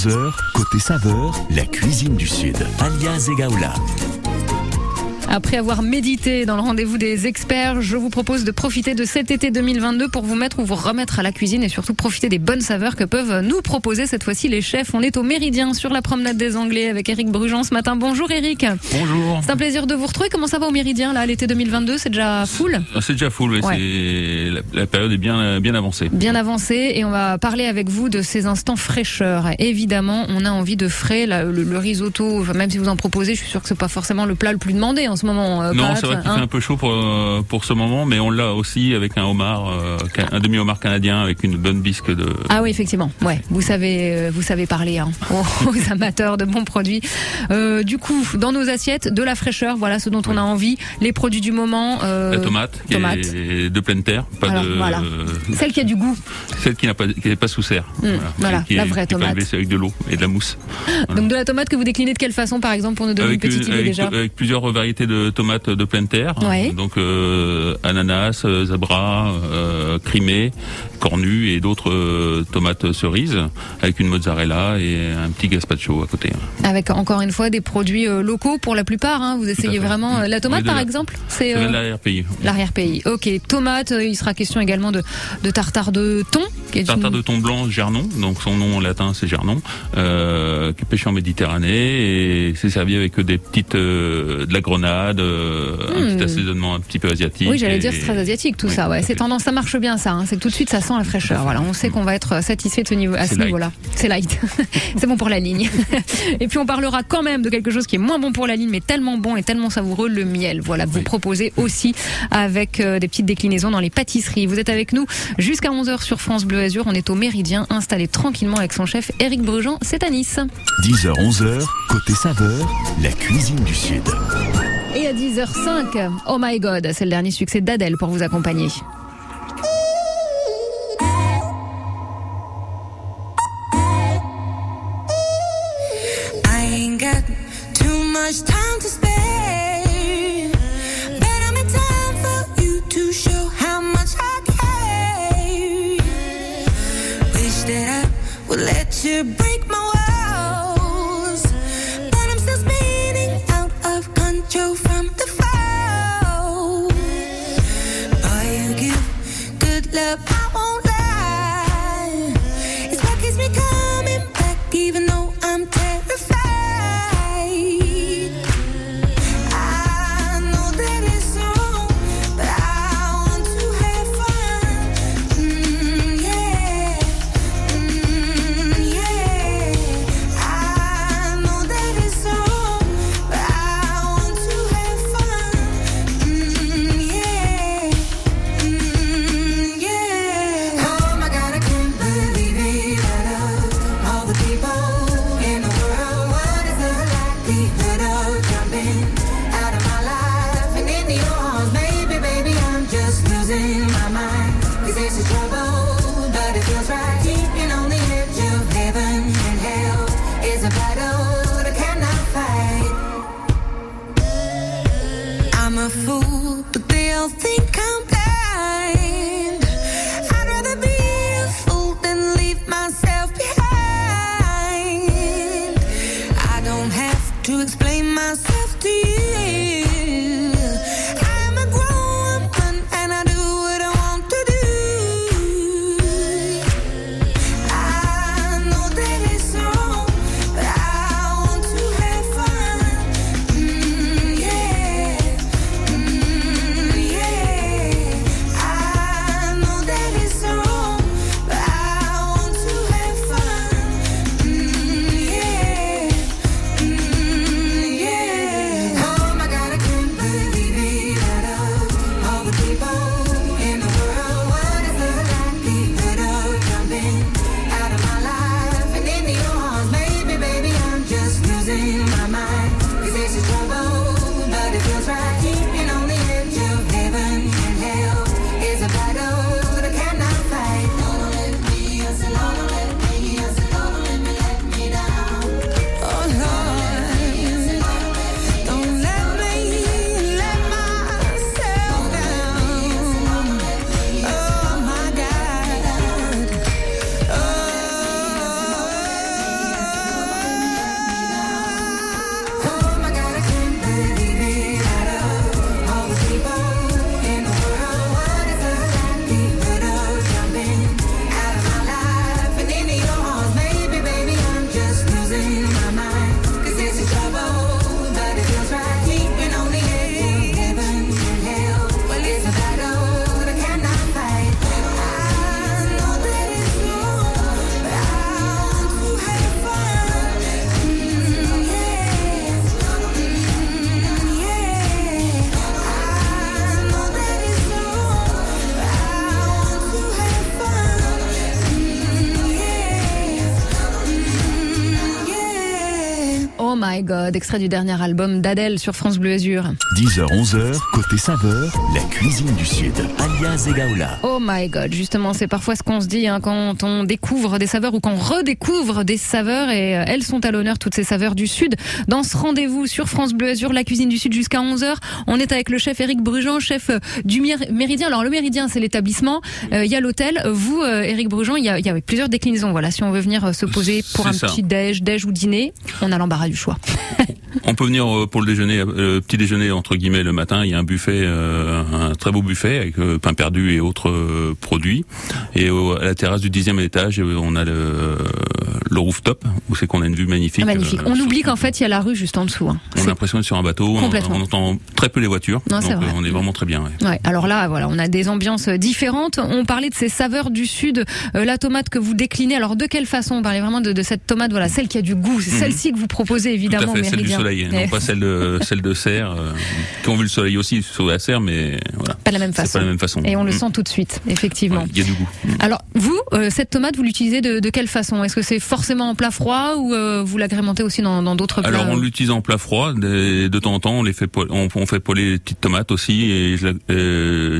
10h-11h, côté saveur, la cuisine du Sud. Alias Egaola. Après avoir médité dans le rendez-vous des experts, je vous propose de profiter de cet été 2022 pour vous mettre ou vous remettre à la cuisine et surtout profiter des bonnes saveurs que peuvent nous proposer cette fois-ci les chefs. On est au Méridien sur la promenade des Anglais avec Eric Brugeant ce matin. Bonjour Eric. Bonjour. C'est un plaisir de vous retrouver. Comment ça va au Méridien là l'été 2022 C'est déjà full? C'est déjà full, oui. Ouais. La, période est bien, bien avancée. Bien avancé et on va parler avec vous de ces instants fraîcheur. Évidemment, on a envie de frais. Le, le risotto, même si vous en proposez, je suis sûr que c'est pas forcément le plat le plus demandé en ce moment. euh, Non, c'est vrai qu'il hein. fait un peu chaud pour, euh, pour ce moment, mais on l'a aussi avec un homard, euh, un demi-homard canadien avec une bonne bisque de. Ah oui, effectivement. Ouais, vous savez, vous savez parler hein, aux, aux amateurs de bons produits. Du coup, dans nos assiettes, de la fraîcheur, voilà ce dont on a envie. Les produits du moment. La tomate, qui tomate. est de pleine terre, pas Alors, de voilà. Celle qui a du goût. celle qui n'a pas qui n'est pas sous serre. Hum, voilà, qui la est- vraie qui est tomate. élevée avec de l'eau et de la mousse. Donc de la tomate que vous déclinez de quelle façon, par exemple, pour nous donner Avec, une petite idée avec- déjà avec plusieurs variétés de tomates de pleine terre. Ouais. Donc euh, ananas, euh, zabra, euh, crimée, cornu et d'autres euh, tomates cerises avec une mozzarella et un petit gazpacho à côté. Avec encore une fois des produits locaux pour la plupart. hein. vous essayez vraiment la tomate, par la- exemple. C'est l'arrière-pays. l'arrière-pays. Ok, tomate. il sera question également de, de tartare de thon. Qui est Tartare une- de thon blanc Gernon, donc son nom en latin c'est Gernon, qui est pêché en Méditerranée et c'est servi avec des petites de la grenade, euh, un Hmm. petit assaisonnement un petit peu asiatique. Oui, j'allais dire c'est très asiatique tout Oui, ça. Ouais, c'est tendance, ça marche bien ça. hein. C'est que tout de suite ça sent la fraîcheur. Voilà, on sait qu'on va être satisfait de ce niveau, à ce niveau-là. C'est light. c'est bon pour la ligne. et puis on parlera quand même de quelque chose qui est moins bon pour la ligne, mais tellement bon et tellement savoureux, le miel. Voilà, vous Oui. proposez aussi avec euh, des petites déclinaisons dans les pâtisseries. Vous êtes avec nous jusqu'à 11h sur France Bleu Azur. On est au Méridien, installé tranquillement avec son chef Éric Brugeant. C'est à Nice. 10h-11h, côté saveur, la cuisine du Sud. Et à 10h05, Oh My God, c'est le dernier succès d'Adèle pour vous accompagner. Ain't got extrait du dernier album d'Adèle sur France Bleu Azur. 10h, 11h, côté saveur, la cuisine du Sud. Alia Zegaoula. Oh my god, justement, c'est parfois ce qu'on se dit hein, quand on découvre des saveurs ou qu'on redécouvre des saveurs et euh, elles sont à l'honneur, toutes ces saveurs du Sud. Dans ce rendez-vous sur France Bleu Azur, la cuisine du Sud jusqu'à 11h, on est avec le chef Éric Brugeant, chef euh, du Méridien. Alors le Méridien, c'est l'établissement, Euh, il y a l'hôtel. Vous, euh, Éric Brugeant, il y, y a plusieurs déclinaisons. Voilà, si on veut venir euh, se poser pour un ça. petit déj, déj ou dîner, on a l'embarras du choix. On peut venir pour le déjeuner, euh, petit déjeuner entre guillemets le matin. Il y a un buffet, euh, un très beau buffet avec euh, pain perdu et autres produits. Et à la terrasse du dixième étage, on a le, le rooftop où c'est qu'on a une vue magnifique. Magnifique. euh, On oublie qu'en fait, il y a la rue juste en dessous. hein. On a l'impression d'être sur un bateau. On, Complètement. on entend très peu les voitures. Non, donc c'est vrai. on est vraiment très bien. ouais. Ouais, alors là, voilà, on a des ambiances différentes. On parlait de ces saveurs du sud, euh, la tomate que vous déclinez. Alors de quelle façon? On parlait vraiment de, de cette tomate, voilà, celle qui a du goût. C'est Mhm. celle-ci que vous proposez évidemment celle du soleil, non pas celle de celle de serre, euh, qui ont vu le soleil aussi sur la serre, mais voilà. pas la même C'est façon. pas la même façon. Et on le Mm. sent tout de suite, effectivement. Ouais, Il y a du goût. Mm. Alors vous, euh, cette tomate, vous l'utilisez de, de quelle façon? Est-ce que c'est forcément en plat froid ou euh, vous l'agrémentez aussi dans d'autres plats Alors on l'utilise en plat froid. De, de temps en temps, on les fait on, on fait poêler les petites tomates aussi et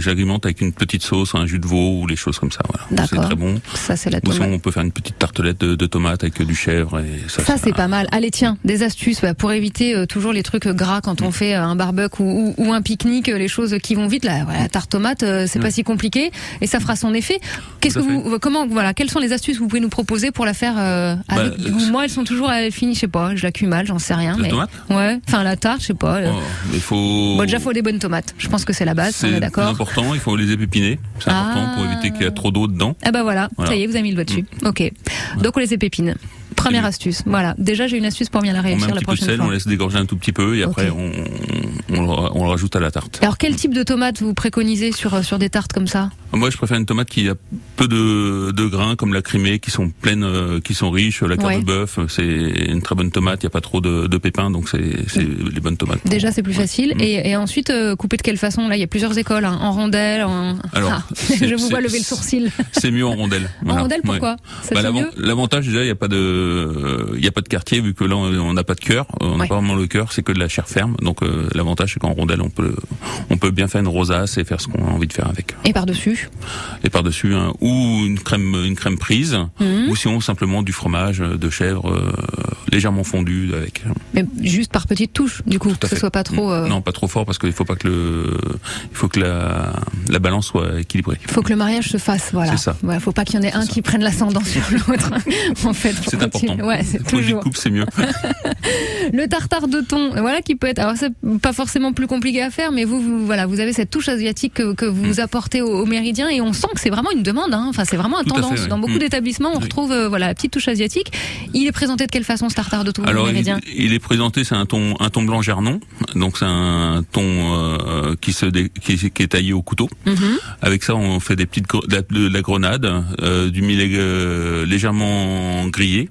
j'agrémente avec une petite sauce, un jus de veau ou les choses comme ça. Voilà. C'est D'accord. très bon. Ça, c'est la Ou sinon, tomate. on peut faire une petite tartelette de, de tomates avec du chèvre et ça. Ça c'est pas mal. Allez tiens, des astuces pour éviter euh, toujours les trucs gras quand on fait euh, un barbecue ou, ou, ou un pique-nique, euh, les choses qui vont vite. Voilà, la tarte tomate, euh, c'est pas si compliqué et ça fera son effet. Qu'est-ce que vous, comment, voilà, quelles sont les astuces que vous pouvez nous proposer pour la faire euh, avec Bah, goût Moi, elles sont toujours elles finissent, je sais pas, je la cuis mal, j'en sais rien. La mais tomate ouais, enfin la tarte, je sais pas. euh. Oh, il faut. Bon, déjà faut des bonnes tomates. Je pense que c'est la base, on C'est est d'accord. important. Il faut les épépiner. C'est Ah. important pour éviter qu'il y ait trop d'eau dedans. Ah bah voilà, Voilà. ça y est, vous avez mis le doigt dessus. Ok. Donc on les épépine. Première astuce. Voilà. Déjà, j'ai une astuce pour bien la On met réussir un la petit peu de prochaine sel, fois. on laisse dégorger un tout petit peu et après on, on, le, on le rajoute à la tarte. Alors, quel type de tomate vous préconisez sur, sur des tartes comme ça? Moi, je préfère une tomate qui a peu de, de grains, comme la crimée, qui sont pleines, euh, qui sont riches. La carte Ouais. de bœuf, c'est une très bonne tomate. Il n'y a pas trop de, de pépins, donc c'est c'est les bonnes tomates. Déjà, c'est plus facile. Mm. Et, et ensuite, euh, couper de quelle façon? Là, il y a plusieurs écoles. hein. En rondelles, en... Alors, Ah, c'est- je vous vois c'est- lever le sourcil. C'est mieux en rondelle. En rondelle, pourquoi? Ça Bah, mieux? L'avantage déjà, il n'y a pas de, euh, il y a pas de quartier vu que là on n'a pas de cœur, on n'a Ouais. pas vraiment le cœur, c'est que de la chair ferme. Donc euh, l'avantage c'est qu'en rondelle on peut, on peut bien faire une rosace et faire ce qu'on a envie de faire avec. Et par-dessus Et par dessus ou une crème, une crème prise, Mhm. ou sinon simplement du fromage euh, de chèvre euh, légèrement fondu avec. Mais juste par petites touches, du coup, que à ce fait. soit pas trop... euh, Non, pas trop fort parce qu'il faut pas que le, il faut que la, la balance soit équilibrée. faut que le mariage se fasse, voilà. C'est ça. Ouais, faut pas qu'il y en ait un qui prenne l'ascendant sur l'autre. en fait, C'est continuer. Important. Ouais, une de c'est mieux. Le tartare de thon, voilà qui peut être. Alors c'est pas forcément plus compliqué à faire, mais vous, vous voilà, vous avez cette touche asiatique que, que vous Mm. apportez au, au méridien et on sent que c'est vraiment une demande. Hein. Enfin, c'est vraiment un Tout à fait, tendance. ouais. Dans beaucoup Mm. d'établissements, on Oui. retrouve euh, voilà la petite touche asiatique. Il est présenté de quelle façon ce tartare de thon au Alors, il, méridien? il est présenté, c'est un ton, un ton blanc gernon. Donc, c'est un ton euh, qui se, dé- qui, qui est taillé au couteau. Mhm. Avec ça, on fait des petites gre- de la, de la grenade, euh, du millet euh, légèrement grillé.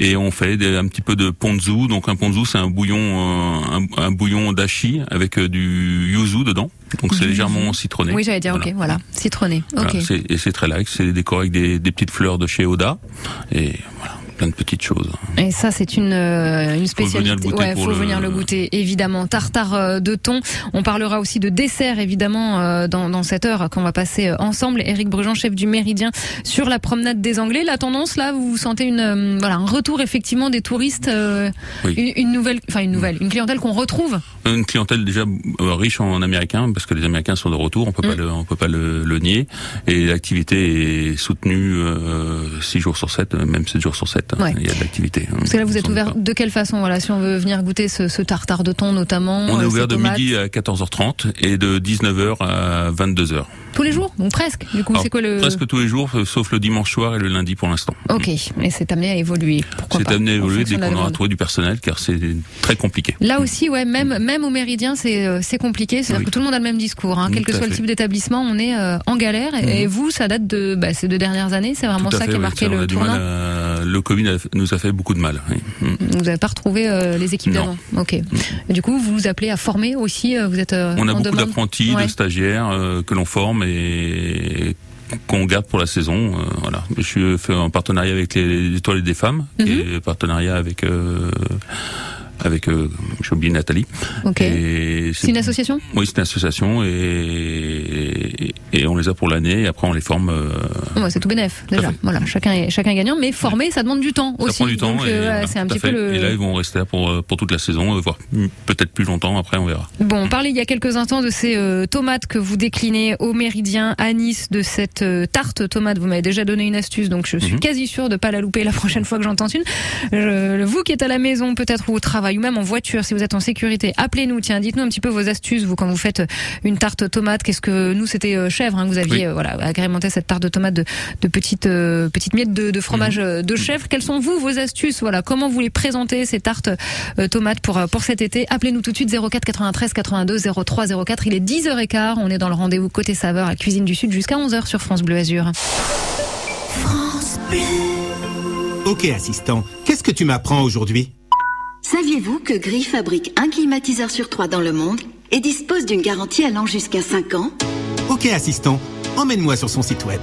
Et on fait des- un petit peu de ponzu. Donc un ponzu, c'est un bouillon, euh, un, un bouillon d'ashi avec euh, du yuzu dedans. Donc c'est légèrement citronné. Oui, j'allais dire. Voilà. Ok, voilà, citronné. Ok. Voilà, et c'est très light. C'est décoré avec des, des petites fleurs de chez Oda. Et voilà, plein de petites choses. Et ça, c'est une, euh, une venir spécialité. le goûter ouais, faut venir le goûter, évidemment. Tartare euh, de thon. On parlera aussi de dessert, évidemment, euh, dans, dans cette heure qu'on va passer ensemble. Éric Brugeant, chef du Méridien, sur la promenade des Anglais. La tendance, là, vous sentez une, voilà, un retour, effectivement, des touristes, euh, Oui. une, une nouvelle, enfin, une nouvelle, une clientèle qu'on retrouve? Une clientèle déjà riche en américains parce que les Américains sont de retour, on peut pas Mm. le, on peut pas le, le nier. Et l'activité est soutenue euh, 6 jours sur 7, même 7 jours sur 7. Ouais. Il y a de l'activité. hein. Parce que là, vous êtes ouvert de quelle façon, voilà, si on veut venir goûter ce, ce tartare de thon, notamment. On est euh, ouvert de tomates. midi à 14h30 et de 19h à 22h. Tous les jours? Ou presque. Du coup, c'est quoi le. Presque tous les jours, sauf le dimanche soir et le lundi pour l'instant. Ok. Et c'est amené à évoluer. C'est amené à évoluer dès qu'on aura trouvé du personnel car c'est très compliqué. Là aussi, ouais, même même au Méridien, c'est euh, c'est compliqué. C'est-à-dire Oui. que tout le monde a le même discours. Hein. Quel que soit le type d'établissement, on est euh, en galère. Et, et Mhm. vous, ça date de bah, ces deux dernières années. C'est vraiment ça fait, qui a marqué le tournant? À- Le Covid nous a fait beaucoup de mal. oui. Mm. Vous n'avez pas retrouvé euh, les équipes d'avant. Ok. Et du coup, vous vous appelez à former aussi. euh, vous êtes euh, On a en beaucoup d'apprentis, Ouais. de stagiaires euh, que l'on forme et qu'on garde pour la saison. euh, voilà. Je suis fait en partenariat avec les, les toilettes des femmes, qui Mhm. est partenariat avec euh, avec euh, j'ai oublié Nathalie. Ok. Et C'est une association? Oui, c'est une association et, et on les a pour l'année et après on les forme. euh, Ouais, c'est tout bénef à déjà. Voilà, chacun est chacun est gagnant, mais former ça demande du temps ça aussi. prend du temps euh, c'est un petit peu le. Et là ils vont rester là pour euh, pour toute la saison, voire peut-être plus longtemps. Après on verra. Bon, on parlait il y a quelques instants de ces tomates que vous déclinez au Méridien à Nice, de cette tarte tomate. Vous m'avez déjà donné une astuce, donc je suis Mhm. quasi sûre de pas la louper la prochaine fois que j'entends une. Je- vous qui êtes à la maison, peut-être ou au travail, ou même en voiture, si vous êtes en sécurité, appelez-nous. Tiens, dites-nous un petit peu vos astuces. Vous, quand vous faites une tarte tomate, qu'est-ce que nous c'était euh, chèvre hein, que vous aviez Oui. euh, voilà agrémenté cette tarte de tomate de, de petites euh, petites miettes de, de fromage euh, de chèvre. Quelles sont vous vos astuces Voilà, comment vous les présentez ces tartes euh, tomates pour euh, pour cet été? Appelez-nous tout de suite 04 93 82 03 04. Il est 10h15. On est dans le rendez-vous côté saveur à Cuisine du Sud jusqu'à 11h sur France Bleu Azur. Ok, assistant, qu'est-ce que tu m'apprends aujourd'hui? Saviez-vous que Gris fabrique un climatiseur sur trois dans le monde et dispose d'une garantie allant jusqu'à 5 ans Ok, assistant, emmène-moi sur son site web.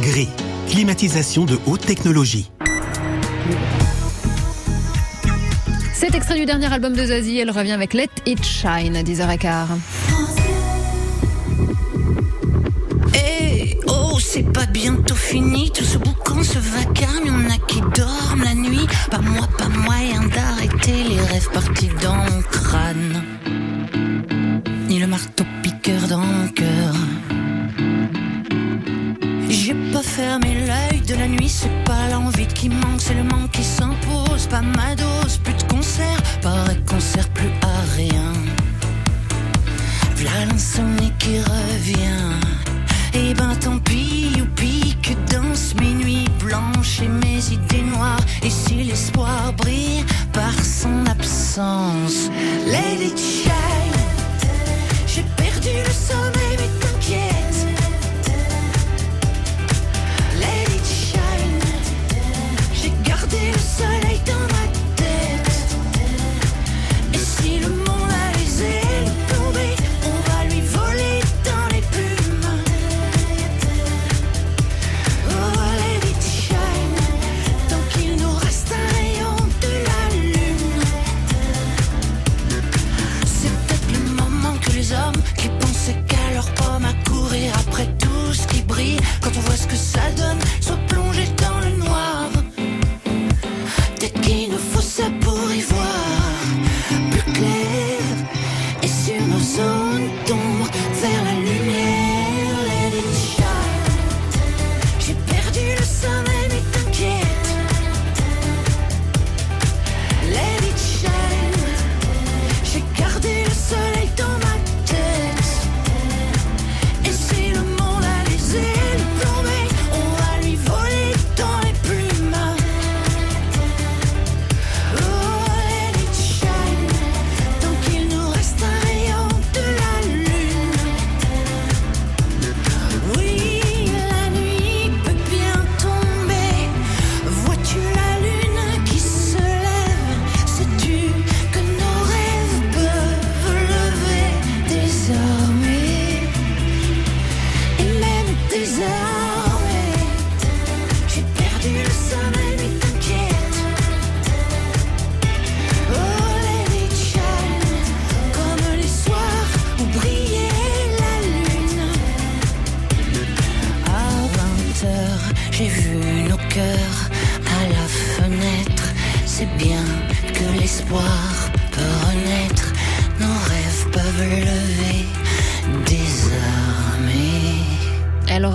Gris, climatisation de haute technologie. Cet extrait du dernier album de Zazie, elle revient avec Let It Shine à 10h15. C'est pas bientôt fini. Tout ce boucan, ce vacarme, y'en a qui dorment la nuit. Pas moi, pas moyen d'arrêter les rêves partis dans mon crâne. Ni le marteau piqueur dans mon cœur. J'ai pas fermé l'œil de la nuit, c'est pas l'envie qui manque, c'est le manque qui s'impose. Pas ma dose,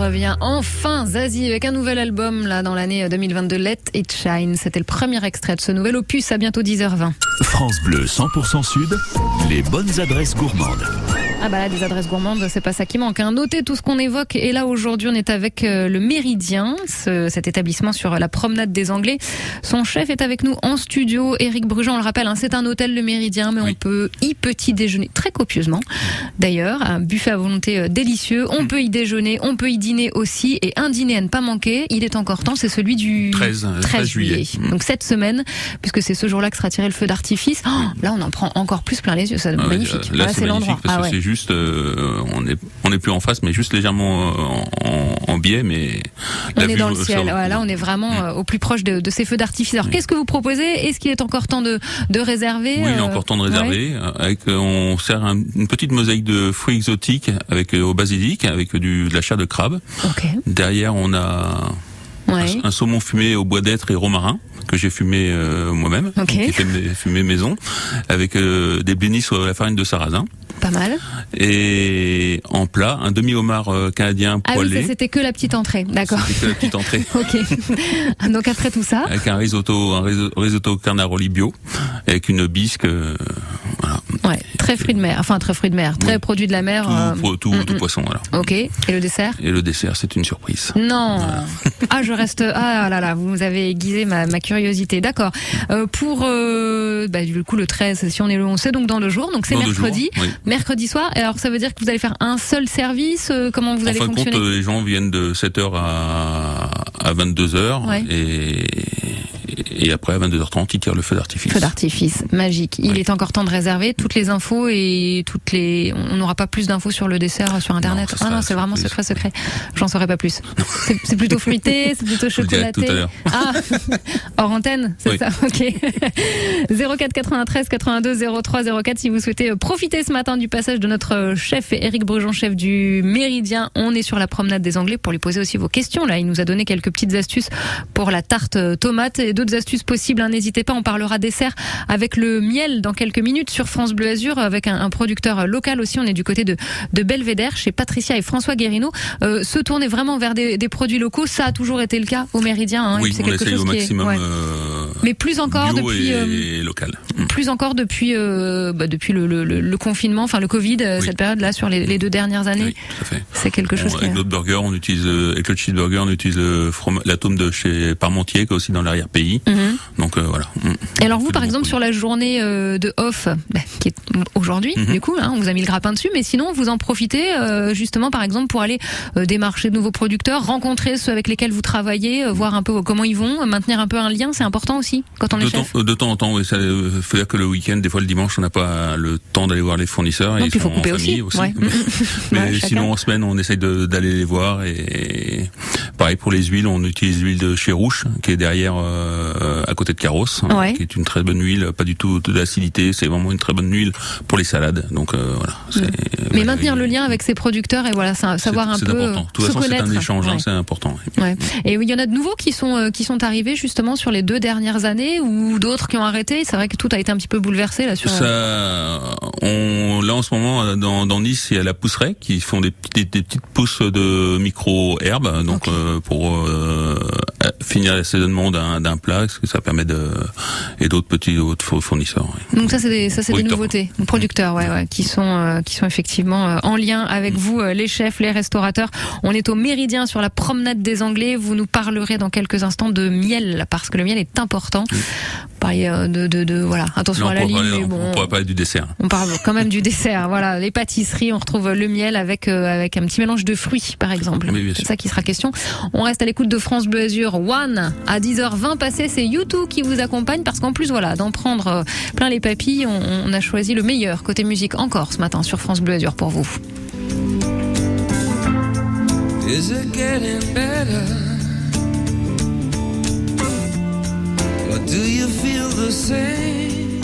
revient enfin, Zazie, avec un nouvel album là dans l'année 2022, Let It Shine. C'était le premier extrait de ce nouvel opus. À bientôt 10h20. France Bleu 100% Sud, les bonnes adresses gourmandes. Ah bah là, des adresses gourmandes, c'est pas ça qui manque. Hein. Notez tout ce qu'on évoque. Et là, aujourd'hui, on est avec euh, le Méridien, ce- cet établissement sur la promenade des Anglais. Son chef est avec nous en studio, Éric Brujon. On le rappelle, hein, c'est un hôtel, le Méridien, mais on peut y petit déjeuner très copieusement. D'ailleurs, un buffet à volonté euh, délicieux. On peut y déjeuner, on peut y dîner aussi. Et un dîner à ne pas manquer, il est encore temps, c'est celui du 13, euh, 13 juillet. Mm. Donc cette semaine, puisque c'est ce jour-là que sera tiré le feu d'artifice. Oh, là, on en prend encore plus plein les yeux. C'est Ah ouais, magnifique. Là, Voilà, c'est c'est l'endroit. Ah ouais. c'est juste juste, euh, on est, on est plus en face, mais juste légèrement euh, en, en, en biais, mais On est dans le sur- ciel. Ouais, là, on est vraiment euh, au plus proche de, de ces feux d'artifice. Alors, qu'est-ce que vous proposez? Est-ce qu'il est encore temps de, de réserver Oui, il est encore temps de réserver. Avec, on sert un- une petite mosaïque de fruits exotiques avec au basilic, avec du, de la chair de crabe. Derrière, on a Ouais. un saumon fumé au bois d'être et romarin que j'ai fumé euh, moi-même, Ok. qui fait mes- fumé maison, avec euh, des bénis sur la farine de sarrasin. Pas mal. Et en plat, un demi homard euh, canadien Ah oui, poêlé. ça c'était que la petite entrée. D'accord. C'était que la petite entrée. Ok. Donc après tout ça, Avec un risotto, un riso- risotto carnaroli bio, avec une bisque, euh, voilà. Ouais, très fruits de mer. Enfin, très fruits de mer, très Oui. produits de la mer. Tout, euh, tout, mm, tout mm. poisson, voilà. Ok. Et le dessert? Et le dessert, c'est une surprise. Non. Ah, je reste. Ah là là, vous avez aiguisé ma, ma curiosité. D'accord. Euh, pour euh, bah, du coup le 13, si on est le 11, c'est donc dans deux jours. Donc c'est mercredi. jours, oui. Mercredi soir. Et alors ça veut dire que vous allez faire un seul service. comment vous en allez fin compte, fonctionner? euh, les gens viennent de 7h à, à 22h Ouais. et, et après à 22h30, ils tirent le feu d'artifice. Feu d'artifice, magique. Il Oui. est encore temps de réserver toutes les infos et toutes les. On n'aura pas plus d'infos sur le dessert sur internet. Non, ah non, c'est vraiment secret, secret. J'en saurai pas plus. C'est- plutôt fruité, c'est plutôt Je le chocolaté. tout à l'heure. Ah, hors antenne, c'est Oui. ça. Ok. 04 93 82 03 04 si vous souhaitez euh, profiter ce matin du passage de notre euh, chef Éric Brujon, chef du Méridien. On est sur la promenade des Anglais pour lui poser aussi vos questions. Là, il nous a donné quelques petites astuces pour la tarte euh, tomate et d'autres astuces possibles. hein. N'hésitez pas, on parlera dessert avec le miel dans quelques minutes sur France Bleu Azur avec un, un producteur local aussi. On est du côté de, de Belvédère chez Patricia et François Guérino. Euh, se tourner vraiment vers des, des produits locaux, ça a toujours été le cas au Méridien. hein. Oui, on quelque chose au qui est- ouais. euh, Mais plus encore bio depuis. et euh, local. Plus encore depuis euh, bah, depuis le, le, le- le confinement, enfin le Covid, Oui. cette période-là sur les, les deux dernières années, Oui, c'est quelque chose qui. avec notre burger, on utilise avec le cheeseburger, on utilise l'atome de chez Parmentier, qui est aussi dans Mhm. Donc euh, voilà. Mm. Et alors vous, par exemple, sur la journée euh, de off, bah, qui est aujourd'hui, Mhm. du coup, hein, on vous a mis le grappin dessus, mais sinon vous en profitez euh, justement, par exemple, pour aller démarcher de nouveaux producteurs, rencontrer ceux avec lesquels vous travaillez, voir un peu comment ils vont, maintenir un peu un lien, c'est important aussi quand on est De temps, chef. euh, de temps en temps, oui, ça faut dire que le week-end, des fois le dimanche, on n'a pas le temps d'aller voir les fournisseurs. Non, et puis ils faut couper en famille aussi. Ouais. Mais Ouais, sinon, en semaine, on essaye d'aller les voir. Et pareil pour les huiles, on utilise l'huile de chez Rouge, qui est derrière, euh, à côté de Carrosse, hein, qui est une très bonne huile, pas du tout de l'acidité. C'est vraiment une très bonne huile pour les salades. Donc euh, voilà. c'est- Mais voilà, maintenir il- le lien avec ses producteurs et voilà, sa- c'est- savoir un c'est peu euh, important. De toute se façon, c'est connaître. un échange, hein, c'est important. Ouais. Et il y en a de nouveaux qui sont euh, qui sont arrivés justement sur les deux dernières années ou d'autres qui ont arrêté. C'est vrai que tout a été un petit peu bouleversé là sur. euh, Ça, on, là en ce moment euh, dans, dans Nice, il y a la pousseraie qui font des, petites- des petites pousses de micro herbes, donc euh, pour euh, euh, finir l'assaisonnement d'un d'un plat, parce que ça permet de et d'autres petits autres four- fournisseurs. oui. Donc ça c'est des ça c'est des Producteurs. nouveautés, producteurs ouais ouais qui sont euh, qui sont effectivement euh, en lien avec vous euh, les chefs, les restaurateurs. On est au Méridien sur la promenade des Anglais. Vous nous parlerez dans quelques instants de miel parce que le miel est important. Vous euh, de, de de voilà attention on à la pourra ligne parler- mais bon. on pourrait parler du dessert. On parle quand même du dessert, voilà, les pâtisseries, on retrouve le miel avec euh, avec un petit mélange de fruits par exemple. Oui, c'est ça qui sera question. On reste à l'écoute de France Bleu Azur One à 10h20 passé, c'est YouTube qui vous accompagne parce qu'en plus voilà, d'en prendre euh, plein les papilles, on, on a choisi le meilleur côté musique encore ce matin sur France Bleu Azur pour vous. Is it getting better? Or do you feel the same?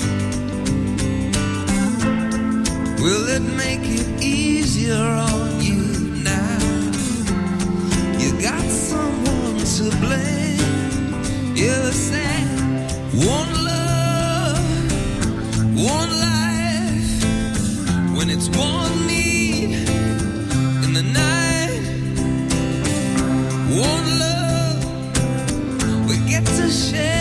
Will it make it easier on you now? You got someone to blame. You say, one love, one life. When it's one need in the night. One love, we get to share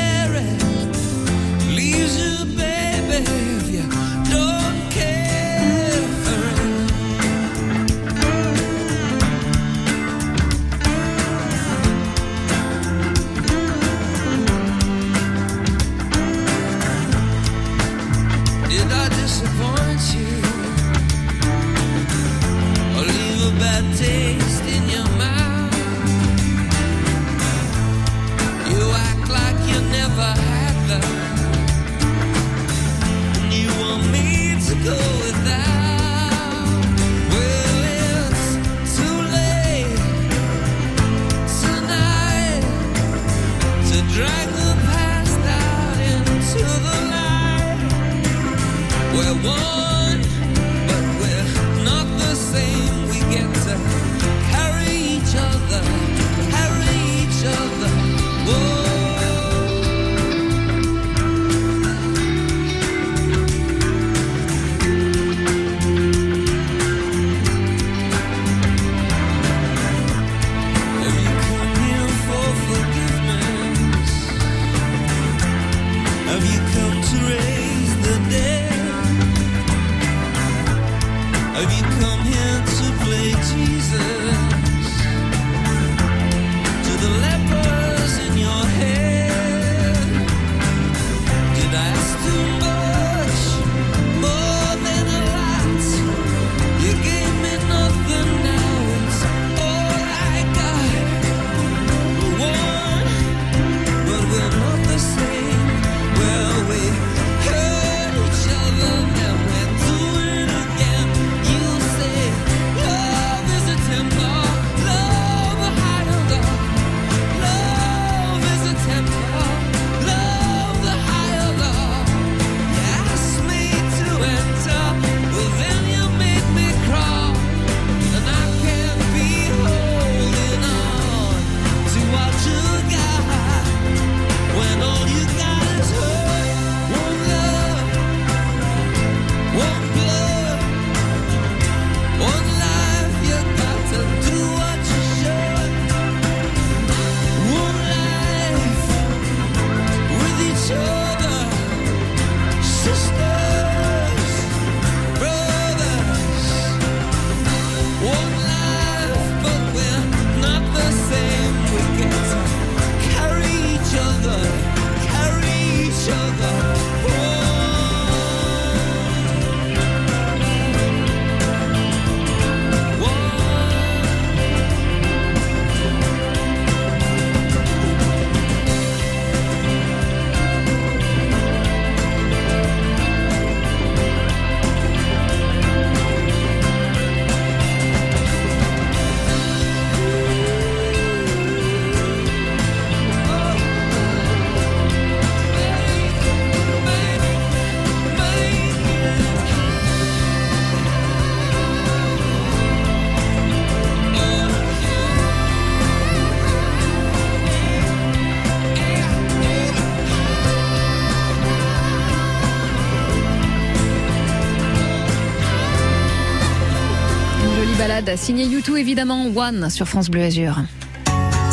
balade signée YouTube évidemment One sur France Bleu Azur.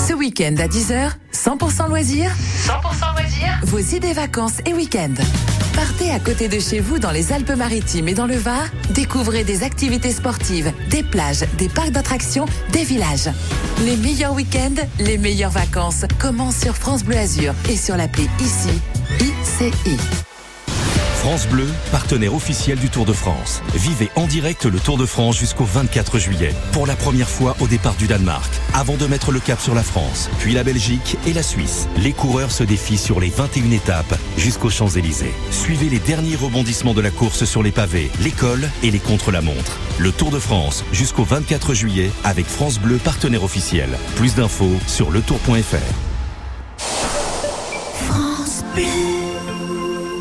Ce week-end à 10h, 100% loisirs 100% loisirs Vos idées vacances et week-end. Partez à côté de chez vous dans les Alpes-Maritimes et dans le Var. Découvrez des activités sportives, des plages, des parcs d'attractions, des villages. Les meilleurs week-ends, les meilleures vacances commencent sur France Bleu Azur et sur l'appli ICI. ICI. France Bleu, partenaire officiel du Tour de France. Vivez en direct le Tour de France jusqu'au 24 juillet, pour la première fois au départ du Danemark, avant de mettre le cap sur la France, puis la Belgique et la Suisse. Les coureurs se défient sur les 21 étapes jusqu'aux Champs-Élysées. Suivez les derniers rebondissements de la course sur les pavés, l'école et les contre-la-montre. Le Tour de France jusqu'au 24 juillet avec France Bleu, partenaire officiel. Plus d'infos sur letour.fr. France Bleu.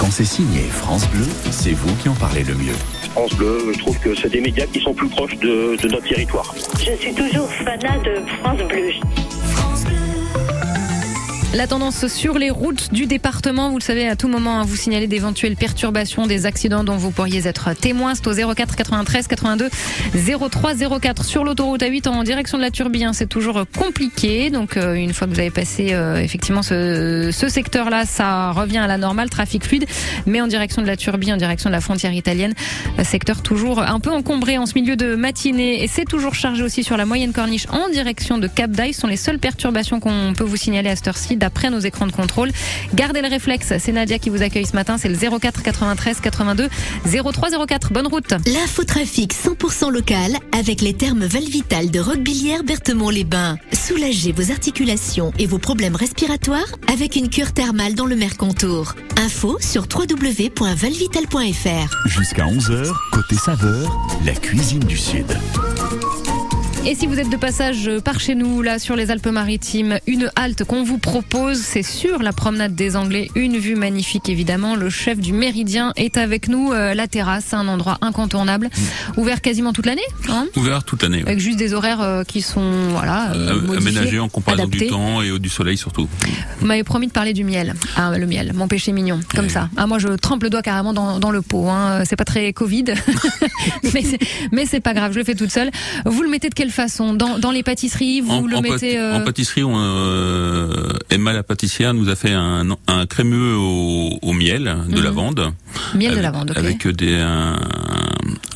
Quand c'est signé France Bleu, c'est vous qui en parlez le mieux. France Bleu, je trouve que c'est des médias qui sont plus proches de, de notre territoire. Je suis toujours fanat de France Bleu. La tendance sur les routes du département, vous le savez, à tout moment, hein, vous signalez d'éventuelles perturbations, des accidents dont vous pourriez être témoin. C'est au 04 93 82 03 04 sur l'autoroute A8 en direction de la Turbie. hein, C'est toujours compliqué. Donc, euh, une fois que vous avez passé euh, effectivement ce, ce secteur-là, ça revient à la normale, trafic fluide. Mais en direction de la Turbie, en direction de la frontière italienne, euh, secteur toujours un peu encombré en ce milieu de matinée. Et c'est toujours chargé aussi sur la moyenne corniche en direction de Cap d'Aille. Ce sont les seules perturbations qu'on peut vous signaler à cette heure-ci d'après nos écrans de contrôle. Gardez le réflexe. C'est Nadia qui vous accueille ce matin. C'est le 04 93 82 03 04. Bonne route. L'infotrafic 100% local avec les termes Valvital de Roquebillière Berthemont-les-Bains. Soulagez vos articulations et vos problèmes respiratoires avec une cure thermale dans le Mercontour. Info sur www.valvital.fr. Jusqu'à 11h, côté saveur, la cuisine du Sud. Et si vous êtes de passage par chez nous, là, sur les Alpes-Maritimes, une halte qu'on vous propose, c'est sur la promenade des Anglais. Une vue magnifique, évidemment. Le chef du Méridien est avec nous. Euh, la terrasse, un endroit incontournable. Ouvert quasiment toute l'année, hein Ouvert toute l'année. ouais. avec juste des horaires euh, qui sont voilà euh, Euh, modifiés, aménagé en comparaison adaptés. du temps et du soleil surtout. Vous m'avez promis de parler du miel. Ah, le miel, mon péché mignon, comme ça. Ah, moi, je trempe le doigt carrément dans, dans le pot. Hein. C'est pas très Covid, mais c'est- mais c'est pas grave, je le fais toute seule. Vous le mettez de quelle façon dans, dans les pâtisseries, vous En, le en mettez euh, en pâtisserie, on, euh, Emma la pâtissière nous a fait un, un crémeux au, au miel de Mhm. lavande. Miel de avec, lavande, ok. Avec des, un,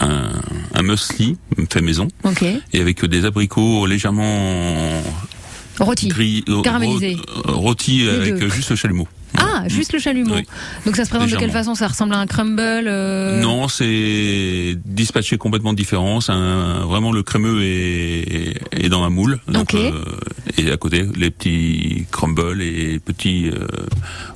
un, un muesli fait maison. Ok. Et avec des abricots légèrement Rôti, gris, euh, caramélisé. rô- euh, rôtis avec deux. juste le chalumeau. Ah, juste le chalumeau. Oui. Donc ça se présente de quelle façon? Ça ressemble à un crumble euh, Non, c'est dispatché complètement différent. C'est un- vraiment le crémeux est, est dans un moule. Donc, euh, et à côté, les petits crumbles et petits euh,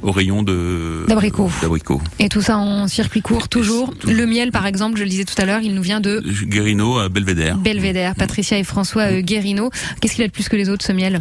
oreillons de D'abricots. d'abricots. Et tout ça en circuit court, toujours. Le miel, par exemple, je le disais tout à l'heure, il nous vient de Guérino à Belvédère. Belvédère. Patricia et François euh, Guérino. Qu'est-ce qu'il a de plus que les autres, ce miel?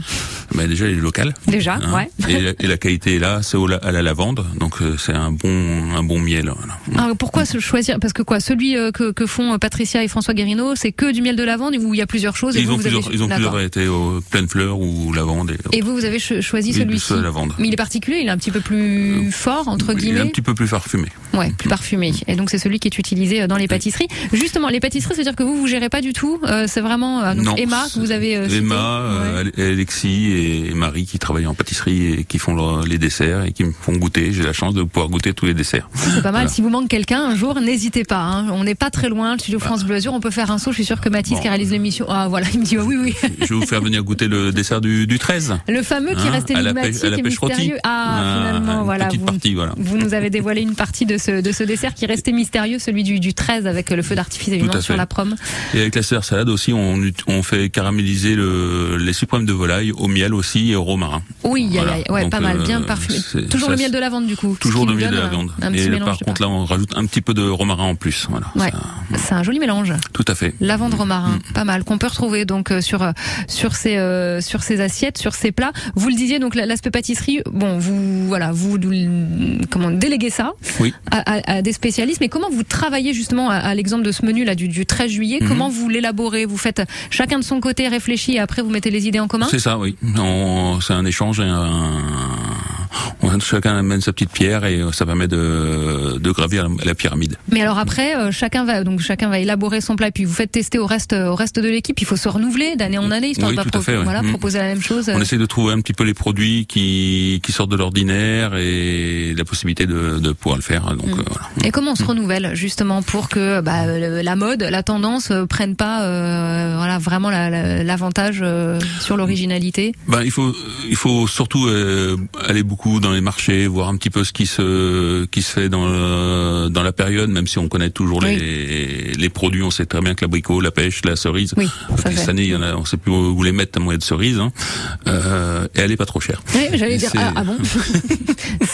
Bah, déjà, il est local. Déjà, Hein. ouais. Et, la- et la qualité est là, c'est au la- à la lavande. Donc, euh, c'est un bon, un bon miel. voilà. Alors pourquoi se choisir Parce que quoi, celui euh, que, que font euh, Patricia et François Guérino, c'est que du miel de lavande ou il y a plusieurs choses et Ils vous, ont vous plusieurs, avez... ils ont plusieurs D'accord. variétés, au pleine fleur ou lavande. Et, Et vous, vous avez cho- choisi Lui, celui-ci. lavande. Mais il est particulier, il est un petit peu plus fort, entre il est un guillemets. petit peu plus parfumé. Ouais, plus parfumé. Et donc c'est celui qui est utilisé dans les pâtisseries. Justement, les pâtisseries, ça veut dire que vous, vous gérez pas du tout. euh, c'est vraiment euh, donc Non, Emma que vous avez. euh. Emma, Alexis et Marie qui travaillent en pâtisserie et qui font leur- les desserts et qui font goûter. J'ai la chance de pouvoir goûter tous les desserts. C'est pas mal. Voilà. Si vous manque quelqu'un un jour, n'hésitez pas. hein. On n'est pas très loin. Le studio France Bleu Azur, on peut faire un saut. Je suis sûr que Mathis qui réalise l'émission. Ah voilà, il me dit oh, oui oui. Je vais vous faire venir goûter le dessert du, du 13. Le fameux qui Hein, à la énigmatique pêche- à la pêche mystérieux. Ah, Ah, finalement, voilà. Vous, partie, voilà. vous nous avez dévoilé une partie de ce, de ce dessert qui restait mystérieux, celui du, du 13 avec le feu d'artifice évidemment sur la prom. Et avec la salade aussi, on, on fait caraméliser le, les suprêmes de volaille au miel aussi et au romarin. Oui, Voilà. ouais, Donc, pas mal, euh, bien parfumé. c'est- Toujours le miel de lavande du coup. Toujours le miel de lavande. Et par contre là, on rajoute un petit peu de romarin en plus. Voilà. Ouais, c'est un joli mélange. tout à fait. Lavande Mm. romarin, pas mal, qu'on peut retrouver donc euh, sur euh, sur ces euh, sur ces assiettes, sur ces plats. Vous le disiez donc la- l'aspect pâtisserie. Bon, vous voilà, vous comment déléguez ça Oui. à, des spécialistes. Mais comment vous travaillez justement à, à l'exemple de ce menu là du, du 13 juillet? Mhm. Comment vous l'élaborez? Vous faites chacun de son côté réfléchi et après vous mettez les idées en commun? C'est ça, oui. C'est un échange. et Un, on, chacun amène sa petite pierre et ça permet de, de gravir la pyramide. Mais alors après, euh, chacun va donc chacun va élaborer son plat, puis vous faites tester au reste au reste de l'équipe. Il faut se renouveler d'année en année, histoire Oui, de pas fait, voilà, Mm. proposer la même chose. On essaie de trouver un petit peu les produits qui, qui sortent de l'ordinaire et la possibilité de, de pouvoir le faire. Donc Mm. euh, voilà. Et comment on se renouvelle justement pour que bah, la mode, la tendance euh, prenne pas euh, voilà vraiment la- la- l'avantage euh, sur l'originalité? Ben, il faut il faut surtout euh, aller beaucoup dans les marchés, voir un petit peu ce qui se qui se fait dans le- dans la période, même si on connaît toujours les les produits. On sait très bien que l'abricot, la pêche, la cerise. Oui, ça Cette année, il y en a, on sait plus où les mettre y a de cerises. Hein. Euh, et elle est pas trop chère. Oui, j'allais dire ah, ah bon?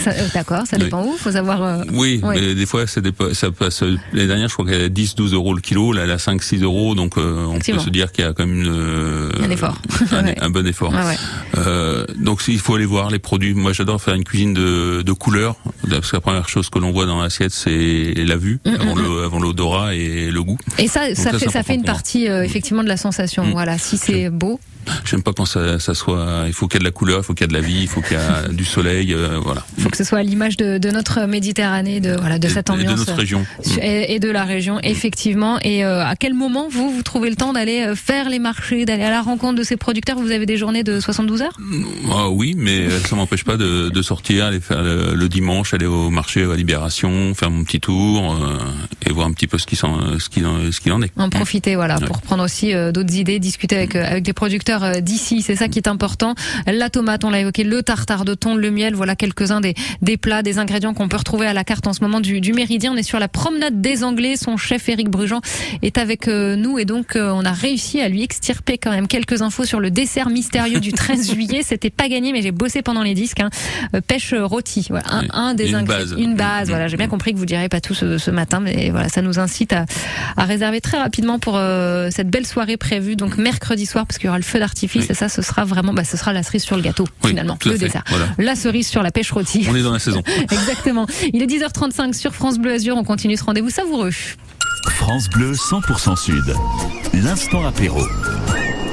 Euh, D'accord, ça Oui. dépend où. Faut savoir. euh, Oui, mais des fois, ça, dépa- ça passe. Les dernières, je crois qu'elle a 10, 12 euros le kilo. Là, elle a 5, 6 euros. Donc, euh, on peut se dire qu'il y a quand même une, euh, Un effort. un, Ouais. un bon effort. Ouais. Euh, donc, il faut aller voir les produits. Moi, j'adore faire une cuisine de, de couleurs. Parce que la première chose que l'on voit dans l'assiette, c'est la vue, Mm, avant mm, le- avant l'odorat et le goût. Et ça, Donc ça, fait, ça fait une partie euh, effectivement de la sensation. Mm. Voilà, si c'est beau. J'aime pas quand ça, ça soit. Il faut qu'il y ait de la couleur, il faut qu'il y ait de la vie, il faut qu'il y ait du soleil. euh, voilà. faut que ce soit à l'image de, de notre Méditerranée, de voilà, de Et- cette et de ambiance notre région. euh, Et, et de la région, effectivement. Et euh, à quel moment vous vous trouvez le temps d'aller faire les marchés, d'aller à la rencontre de ces producteurs? Vous avez des journées de 72 heures? Ah oui, mais ça m'empêche pas de, de sortir, aller faire le, le dimanche, aller au marché à Libération, faire mon petit tour euh, et voir un petit peu ce qui ce qu'il en, ce qu'il en est. En profiter, voilà, Ouais. pour prendre aussi euh, d'autres idées, discuter avec euh, avec des producteurs euh, d'ici, c'est ça qui est important. La tomate, on l'a évoqué, le tartare de thon, le miel, voilà quelques-uns des des plats, des ingrédients qu'on peut retrouver à la carte en ce moment du, du Méridien. On est sur la promenade des Anglais. Son chef Éric Brugeant est avec nous et donc on a réussi à lui extirper quand même quelques infos sur le dessert mystérieux du 13 juillet. C'était pas gagné, mais j'ai bossé pendant les disques. Hein. Euh, pêche rôti, voilà, un, Oui. un des une base. une base. Mm, Voilà, j'ai bien compris que vous direz pas tout ce, ce matin, mais voilà, ça nous incite à, à réserver très rapidement pour euh, cette belle soirée prévue, donc mercredi soir, parce qu'il y aura le feu d'artifice et ça, ce sera vraiment, bah, ce sera la cerise sur le gâteau Oui, finalement, le fait, dessert. voilà. La cerise sur la pêche rôtie. On est dans la saison. Exactement. Il est 10h35 sur France Bleu Azur. On continue ce rendez-vous savoureux. France Bleu 100% Sud. L'instant apéro.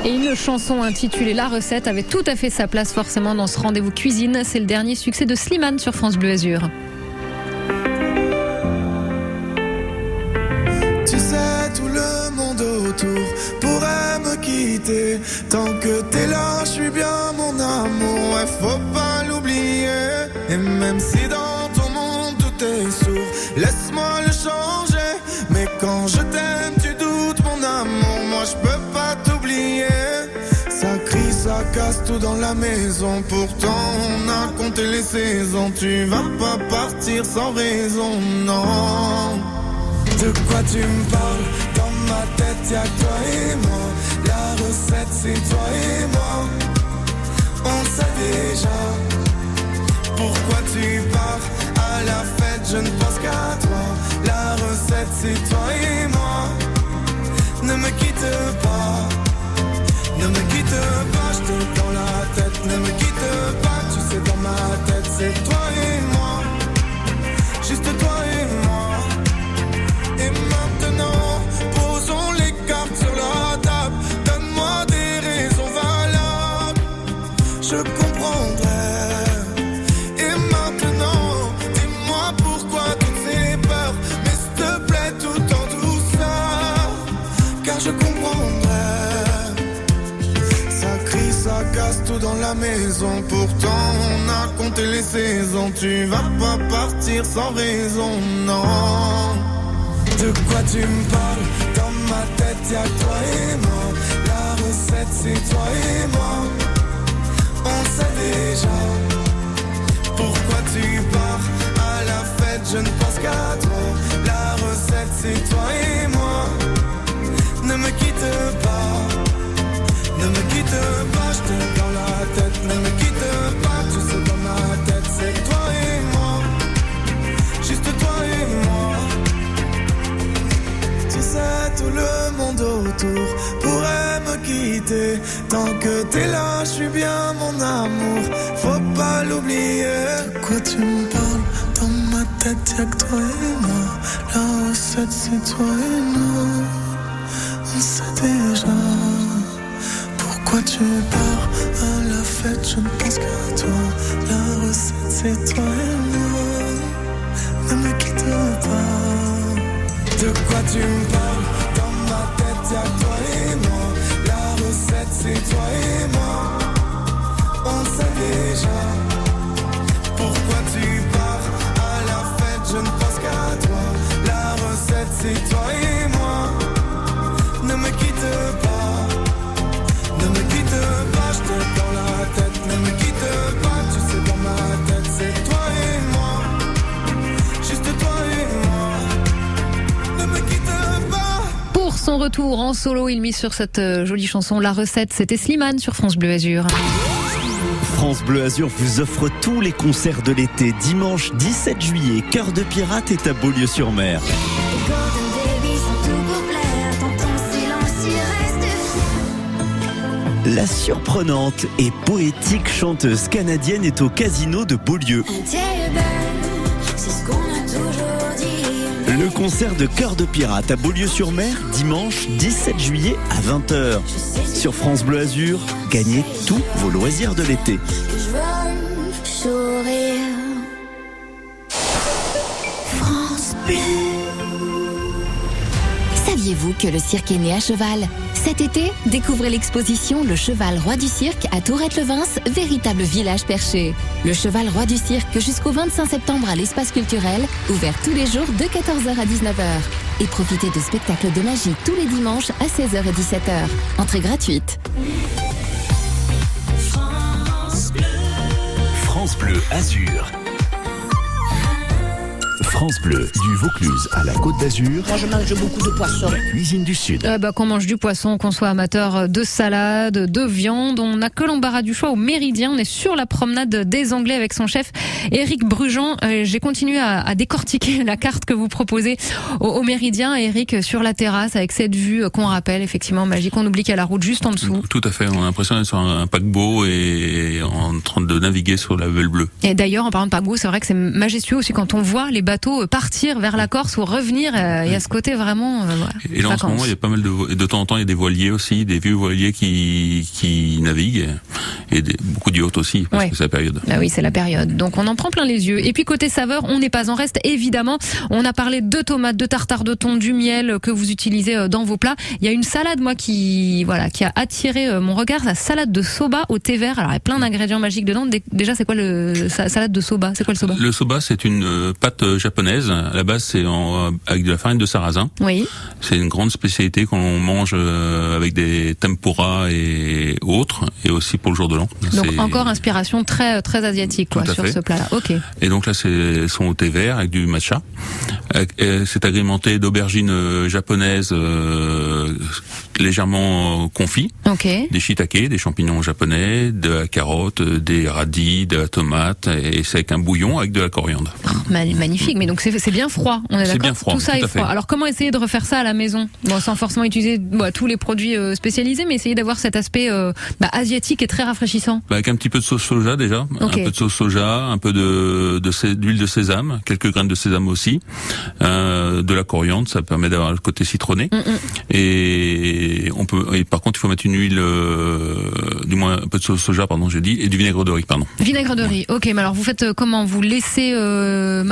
Et une chanson intitulée La recette avait tout à fait sa place forcément dans ce rendez-vous cuisine. C'est le dernier succès de Slimane sur France Bleu Azur. Tu sais, tout le monde autour pourrait me quitter. Tant que t'es là, je suis bien mon amour. Ouais, faut pas l'oublier. Et même si dans ton monde tout est sourd, laisse-moi le changer. Mais quand je t'aime, dans la maison. Pourtant, on a compté les saisons. Tu vas pas partir sans raison, non. De quoi tu me parles? Dans ma tête y'a toi et moi. La recette c'est toi et moi. On sait déjà Pourquoi tu pars. À la fête je ne pense qu'à toi. La recette c'est toi et moi. Ne me quitte pas Ne me quitte pas Je te dans la tête. Ne me quitte pas Tu sais dans ma tête c'est toi dans la maison. Pourtant, on a compté les saisons. Tu vas pas partir sans raison, non. De quoi tu me parles? Dans ma tête y'a toi et moi. La recette c'est toi et moi. On sait déjà Pourquoi tu pars. À la fête je ne pense qu'à toi. La recette c'est toi et moi. Ne me quitte pas Ne me quitte pas Je dans la tête Ne me quitte pas Tu sais dans ma tête c'est toi et moi Juste toi et moi tu sais, tout le monde autour pourrait me quitter. Tant que t'es là, je suis bien mon amour. Faut pas l'oublier. De quoi tu me parles? Dans ma tête, y'a que toi et moi. La recette, c'est toi et moi. On sait déjà. Tu pars à la fête? Je ne pense qu'à toi. La recette, c'est toi et moi. Ne me quitte pas. De quoi tu me parles? Dans ma tête y'a toi et moi La recette c'est toi et moi On sait déjà son retour en solo, il mise sur cette euh, jolie chanson La recette. C'était Slimane sur France Bleu Azur. France Bleu Azur vous offre tous les concerts de l'été. Dimanche 17 juillet, Cœur de Pirate est à Beaulieu-sur-Mer. La surprenante et poétique chanteuse canadienne est au casino de Beaulieu. Le concert de Cœur de Pirate à Beaulieu-sur-Mer, dimanche 17 juillet à 20h. Sur France Bleu Azur, gagnez tous vos loisirs de l'été. France Bleu. Saviez-vous que le cirque est né à cheval? Cet été, découvrez l'exposition Le Cheval Roi du Cirque à Tourette-le-Vince, véritable village perché. Le Cheval Roi du Cirque jusqu'au 25 septembre à l'espace culturel, ouvert tous les jours de 14h à 19h. Et profitez de spectacles de magie tous les dimanches à 16h et 17h. Entrée gratuite. France Bleu Azur. France Bleu, du Vaucluse à la Côte d'Azur, Moi, je mange beaucoup de poissons. la cuisine du Sud. Euh, bah, qu'on mange du poisson, qu'on soit amateur de salade, de viande, on n'a que l'embarras du choix au Méridien. On est sur la promenade des Anglais avec son chef Éric Brugeant. Euh, J'ai continué à, à décortiquer la carte que vous proposez au, au Méridien. Éric, sur la terrasse avec cette vue qu'on rappelle effectivement magique. On oublie qu'il y a la route juste en dessous. Tout à fait. On a l'impression d'être sur un, un paquebot et en train de naviguer sur la velle bleue. Et d'ailleurs, en parlant de paquebot, c'est vrai que c'est majestueux aussi quand on voit les bateaux euh, partir vers la Corse ou revenir. euh, Il y a ce côté vraiment. euh, Et là, en ce moment, il y a pas mal de, temps en temps, il y a des voiliers aussi, des vieux voiliers qui, qui naviguent et des, beaucoup d'yachts aussi, parce Ouais. que c'est la période. Ah oui, c'est la période. Donc on en prend plein les yeux. Et puis côté saveur, on n'est pas en reste, évidemment. On a parlé de tomates, de tartare de thon, du miel que vous utilisez dans vos plats. Il y a une salade, moi, qui voilà, qui a attiré mon regard, la salade de soba au thé vert. Alors il y a plein d'ingrédients magiques dedans. Dé- Déjà, c'est quoi le sa- salade de soba? C'est quoi le soba? Le soba, c'est une pâte euh, japonaise. À la base, c'est euh, avec de la farine de sarrasin. Oui. C'est une grande spécialité qu'on mange euh, avec des tempura et autres, et aussi pour le jour de l'an. Donc encore inspiration très très asiatique quoi sur fait. ce plat-là. Ok. Et donc là, c'est son au thé vert avec du matcha. Euh, C'est agrémenté d'aubergines japonaises euh, légèrement euh, confits, Ok. des shiitake, des champignons japonais, de la carotte, des radis, de la tomate, et c'est avec un bouillon avec de la coriandre. Ma- Magnifique, mais donc c'est bien froid, on est C'est d'accord Tout ça tout est fait. froid. Alors comment essayer de refaire ça à la maison? Bon, Sans forcément utiliser bon, tous les produits euh, spécialisés, mais essayer d'avoir cet aspect euh, bah, asiatique et très rafraîchissant. Bah, avec un petit peu de sauce soja déjà, Ok. un peu de sauce soja, un peu de d'huile de sésame, quelques graines de sésame aussi, euh, de la coriandre, ça permet d'avoir le côté citronné. Mm, Et on peut, et par contre, il faut mettre une huile, du moins un peu de sauce soja, pardon, j'ai dit, et du vinaigre de riz, pardon. Vinaigre de riz. Ok, mais alors vous faites comment? Vous laissez euh,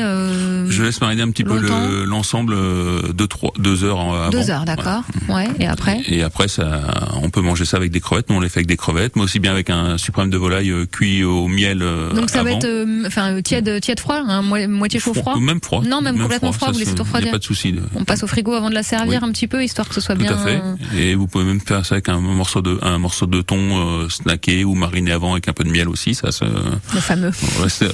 mariner euh, Je laisse mariner un petit peu longtemps le- l'ensemble euh, deux trois deux heures en- avant. deux heures, d'accord. Ouais. Et après? Et après, ça, on peut manger ça avec des crevettes. Nous, on les fait avec des crevettes, mais aussi bien avec un suprême de volaille euh, cuit au miel. euh, Donc ça va être euh, enfin euh, tiède tiède froid, hein, mo- moitié chaud froid. Même froid. Non, même, complètement froid. ça, vous laissez tout refroidir. pas de souci. de- On passe au frigo avant de la servir un petit peu, histoire que ce soit Tout bien. à fait. Et vous pouvez même faire ça avec un morceau de un morceau de thon euh, snacké ou mariné avant avec un peu de miel aussi. Ça, se... Le fameux.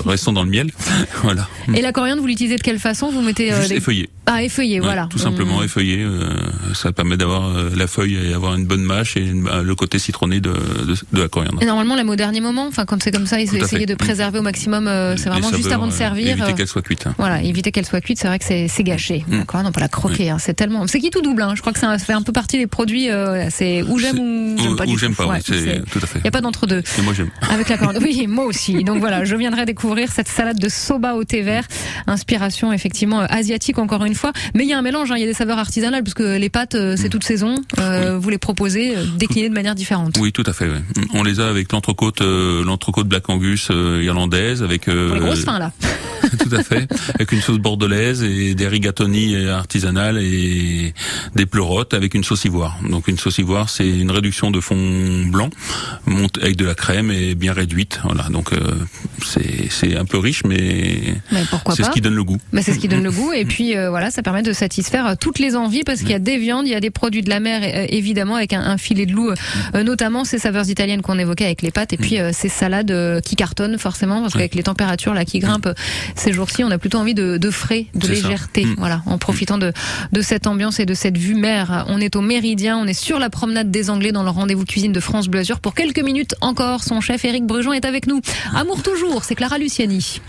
Restons dans le miel. voilà. Et la coriandre, vous l'utilisez de quelle façon Vous mettez euh, Juste des- effeuillé. Ah, effeuillé, Ouais, voilà. Tout simplement Hum. effeuillé. euh, ça permet d'avoir euh, la feuille et avoir une bonne mâche et une- euh, le côté citronné de, de, de la coriandre. Et normalement, l'aime au dernier moment. Enfin, quand c'est comme ça, essayer de préserver au maximum. euh, c'est vraiment juste avant de servir. Éviter qu'elle soit cuite. hein. Voilà, éviter qu'elle soit cuite, c'est vrai que c'est gâché. Mm. D'accord, non pas la croquer, hein, c'est tellement. C'est qui tout double. Hein. Je crois que ça fait un peu partie des produits. c'est ou j'aime ou j'aime pas. ou j'aime pas, Ouais, oui, c'est tout à fait. Il y a pas d'entre deux. Et moi j'aime. Avec la coriandre. Oui, moi aussi. Donc voilà, je viendrai découvrir cette salade de soba au thé vert. Inspiration effectivement euh, asiatique encore une fois. Mais il y a un mélange, hein, il y a des saveurs artisanales parce que les pâtes, euh, Mm. c'est toute saison. Euh, Vous les proposez euh, déclinées de manière différente. Oui, tout à fait. On les a avec l'entrecôte, euh, l'entrecôte Black Angus euh, irlandaise, avec euh, Pour les grosses fins là. tout à fait, avec une sauce bordelaise et des rigatoni artisanales et des pleurotes avec une sauce ivoire. Donc une sauce ivoire, c'est une réduction de fond blanc monte avec de la crème et bien réduite. Voilà, donc euh, c'est c'est un peu riche, mais, Mais pourquoi c'est ce qui donne le goût. Bah, c'est ce qui donne le goût et puis euh, voilà ça permet de satisfaire euh, toutes les envies parce qu'il y a des viandes, il y a des produits de la mer euh, évidemment avec un, un filet de loup euh, notamment ces saveurs italiennes qu'on évoquait avec les pâtes et puis euh, ces salades qui cartonnent forcément parce qu'avec les températures là qui grimpent ces jours-ci on a plutôt envie de, de frais, de ça. légèreté Mm. voilà en profitant de, de cette ambiance et de cette vue mer. On est au Méridien, on est sur la promenade des Anglais dans le rendez-vous cuisine de France Bleu Azur pour quelques minutes encore. Son chef Éric Brujon est avec nous. Amour toujours, c'est Clara Luciani.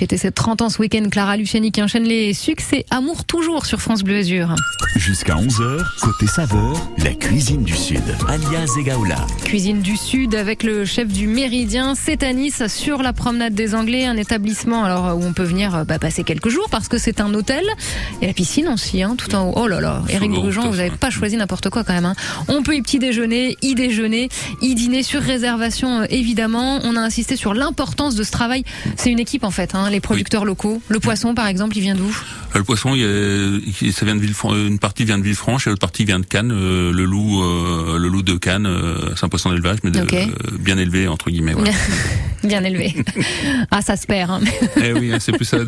Fêté ses 30 ans ce week-end, Clara Luciani qui enchaîne les succès Amour toujours sur France Bleu Azur. Jusqu'à 11h, côté saveur, la cuisine du Sud. Alia Zegaoula. Cuisine du Sud avec le chef du Méridien, c'est à Nice, sur la promenade des Anglais, un établissement alors où on peut venir euh, bah, passer quelques jours parce que c'est un hôtel. Et la piscine aussi, hein, tout en haut. Oh là là, Eric tout vous n'avez pas choisi n'importe quoi quand même. hein. On peut y petit déjeuner, y déjeuner, y dîner sur réservation euh, évidemment. On a insisté sur l'importance de ce travail. C'est une équipe en fait, hein, les producteurs locaux. Le poisson par exemple, il vient d'où? Euh, Le poisson, il ça vient de Villefran- une partie vient de Villefranche et l'autre partie vient de Cannes. euh, le loup, euh, le loup de Cannes, euh, c'est un poisson d'élevage, mais de- euh, bien élevé entre guillemets. Bien élevé. ah, ça se perd. hein. eh oui, hein, c'est plus ça.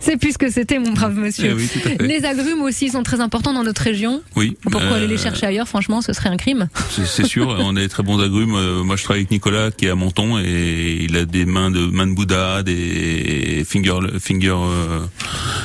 c'est plus ce que c'était, mon brave monsieur. Eh oui, tout à fait. Les agrumes aussi sont très importants dans notre région. Oui. Pourquoi euh, aller les chercher ailleurs Franchement, ce serait un crime. C'est sûr, on a des très bons agrumes. Euh, Moi, je travaille avec Nicolas qui est à Menton et il a des mains de mains de Bouddha, des finger finger euh,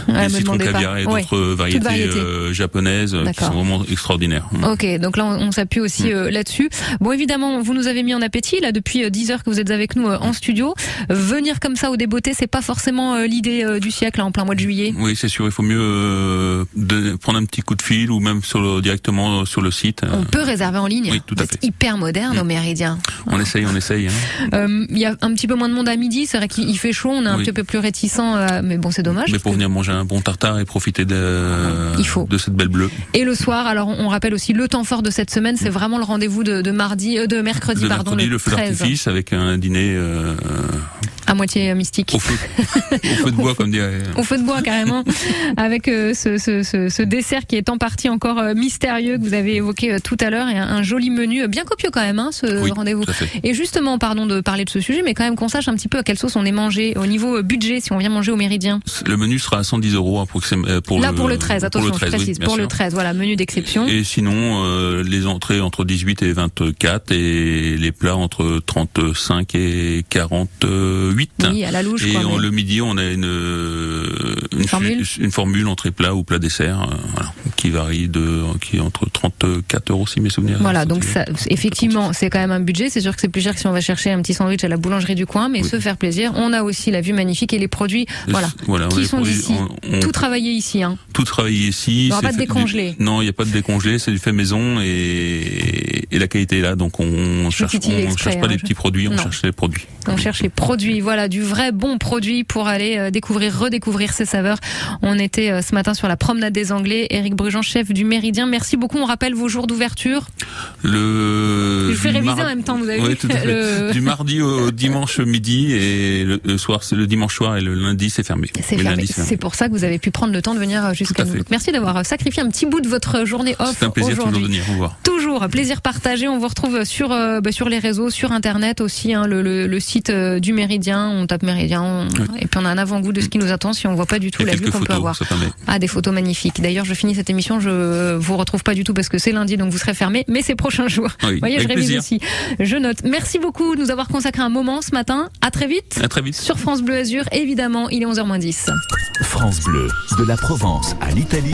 Ouais, des citrons caviar et Ouais, d'autres variétés variété. euh, japonaises qui sont vraiment extraordinaires. Ok, donc là on, on s'appuie aussi Mm. euh, là-dessus. Bon, évidemment, vous nous avez mis en appétit là depuis euh, 10 heures que vous êtes avec nous euh, en studio. Venir comme ça au débeauté, c'est pas forcément euh, l'idée euh, du siècle là, en plein mois de juillet. Oui, c'est sûr. Il faut mieux euh, de- prendre un petit coup de fil ou même sur le- directement sur le site. On peut réserver en ligne. Oui, tout à êtes hyper moderne au Méridien. On essaye, on essaye. hein. Euh, Il y a un petit peu moins de monde à midi, c'est vrai qu'il il fait chaud, on est un Oui. petit peu plus réticent, euh, mais bon, c'est dommage. Mais pour venir manger un bon tartare et profiter de, Il faut. de cette belle bleue. Et le soir, alors on rappelle aussi le temps fort de cette semaine, c'est vraiment le rendez-vous de, de mardi, de mercredi, Le pardon, mercredi, le le feu 13, d'artifice avec un dîner uh, à moitié euh, mystique. au feu, au feu de bois, comme dirait. Au feu de bois carrément, avec euh, ce, ce, ce, ce dessert qui est en partie encore euh, mystérieux que vous avez évoqué euh, tout à l'heure et un, un joli menu, euh, bien copieux quand même, hein, ce Oui, rendez-vous. Et justement, pardon de parler de ce sujet, mais quand même qu'on sache un petit peu à quelle sauce on est mangé au niveau euh, budget si on vient manger au Méridien. Le menu sera à 110 euros approximativement. euh, Pour Là le, pour le 13, attention, pour le 13, je précise, pour le sûr. 13, voilà, menu d'exception. Et sinon, euh, les entrées entre 18 et 24 et les plats entre 35 et 48. Oui, à la louche, Et quoi, en- mais- le midi, on a une une Formule une formule entrée plat ou plat dessert, euh, voilà, qui varie de qui est entre 34 euros si mes souvenirs. Voilà, donc ça, effectivement, c'est quand même un budget. C'est sûr que c'est plus cher que si on va chercher un petit sandwich à la boulangerie du coin, mais se faire plaisir. On a aussi la vue magnifique et les produits, voilà, on qui sont produits- on- on- Tout travaillé ici, hein. tout travaillé ici. Il y aura c'est pas de décongelé. Non, il n'y a pas de décongelé, c'est du fait maison et et la qualité est là. Donc on cherche, titille on cherche pas hein, les je- petits produits, on Non. cherche les produits. On cherche les produits, voilà, du vrai bon produit pour aller euh, découvrir, redécouvrir ces saveurs. On était euh, ce matin sur la promenade des Anglais. Éric Brugeant, chef du Méridien. Merci beaucoup. On rappelle vos jours d'ouverture. Le Je fais réviser mar- en même temps, vous avez Oui, vu tout à fait. Le- Du mardi au dimanche midi et le, le soir, c'est le dimanche soir et le lundi c'est fermé. C'est fermé. C'est pour ça que vous avez pu prendre le temps de venir euh, jusqu'à nous. fait. Donc, merci d'avoir sacrifié un petit bout de votre journée off C'est un plaisir toujours de venir vous voir. Toujours, plaisir partagé. On vous retrouve sur euh, bah, sur les réseaux, sur internet aussi, hein, le, le, le site euh, du Méridien. On tape Méridien on- et puis on a un avant-goût de ce qui nous attend si on voit pas du tout la vue qu'on peut avoir. Ah, des photos magnifiques. D'ailleurs, je finis cette émission, je vous retrouve pas du tout parce que c'est lundi, donc vous serez fermé, mais ces prochains jours. Oui, vous voyez, je révise aussi. Je note. Merci beaucoup de nous avoir consacré un moment ce matin. À très vite. À très vite. Sur France Bleu Azur, évidemment, il est 11h10. France Bleu, de la Provence à l'Italie.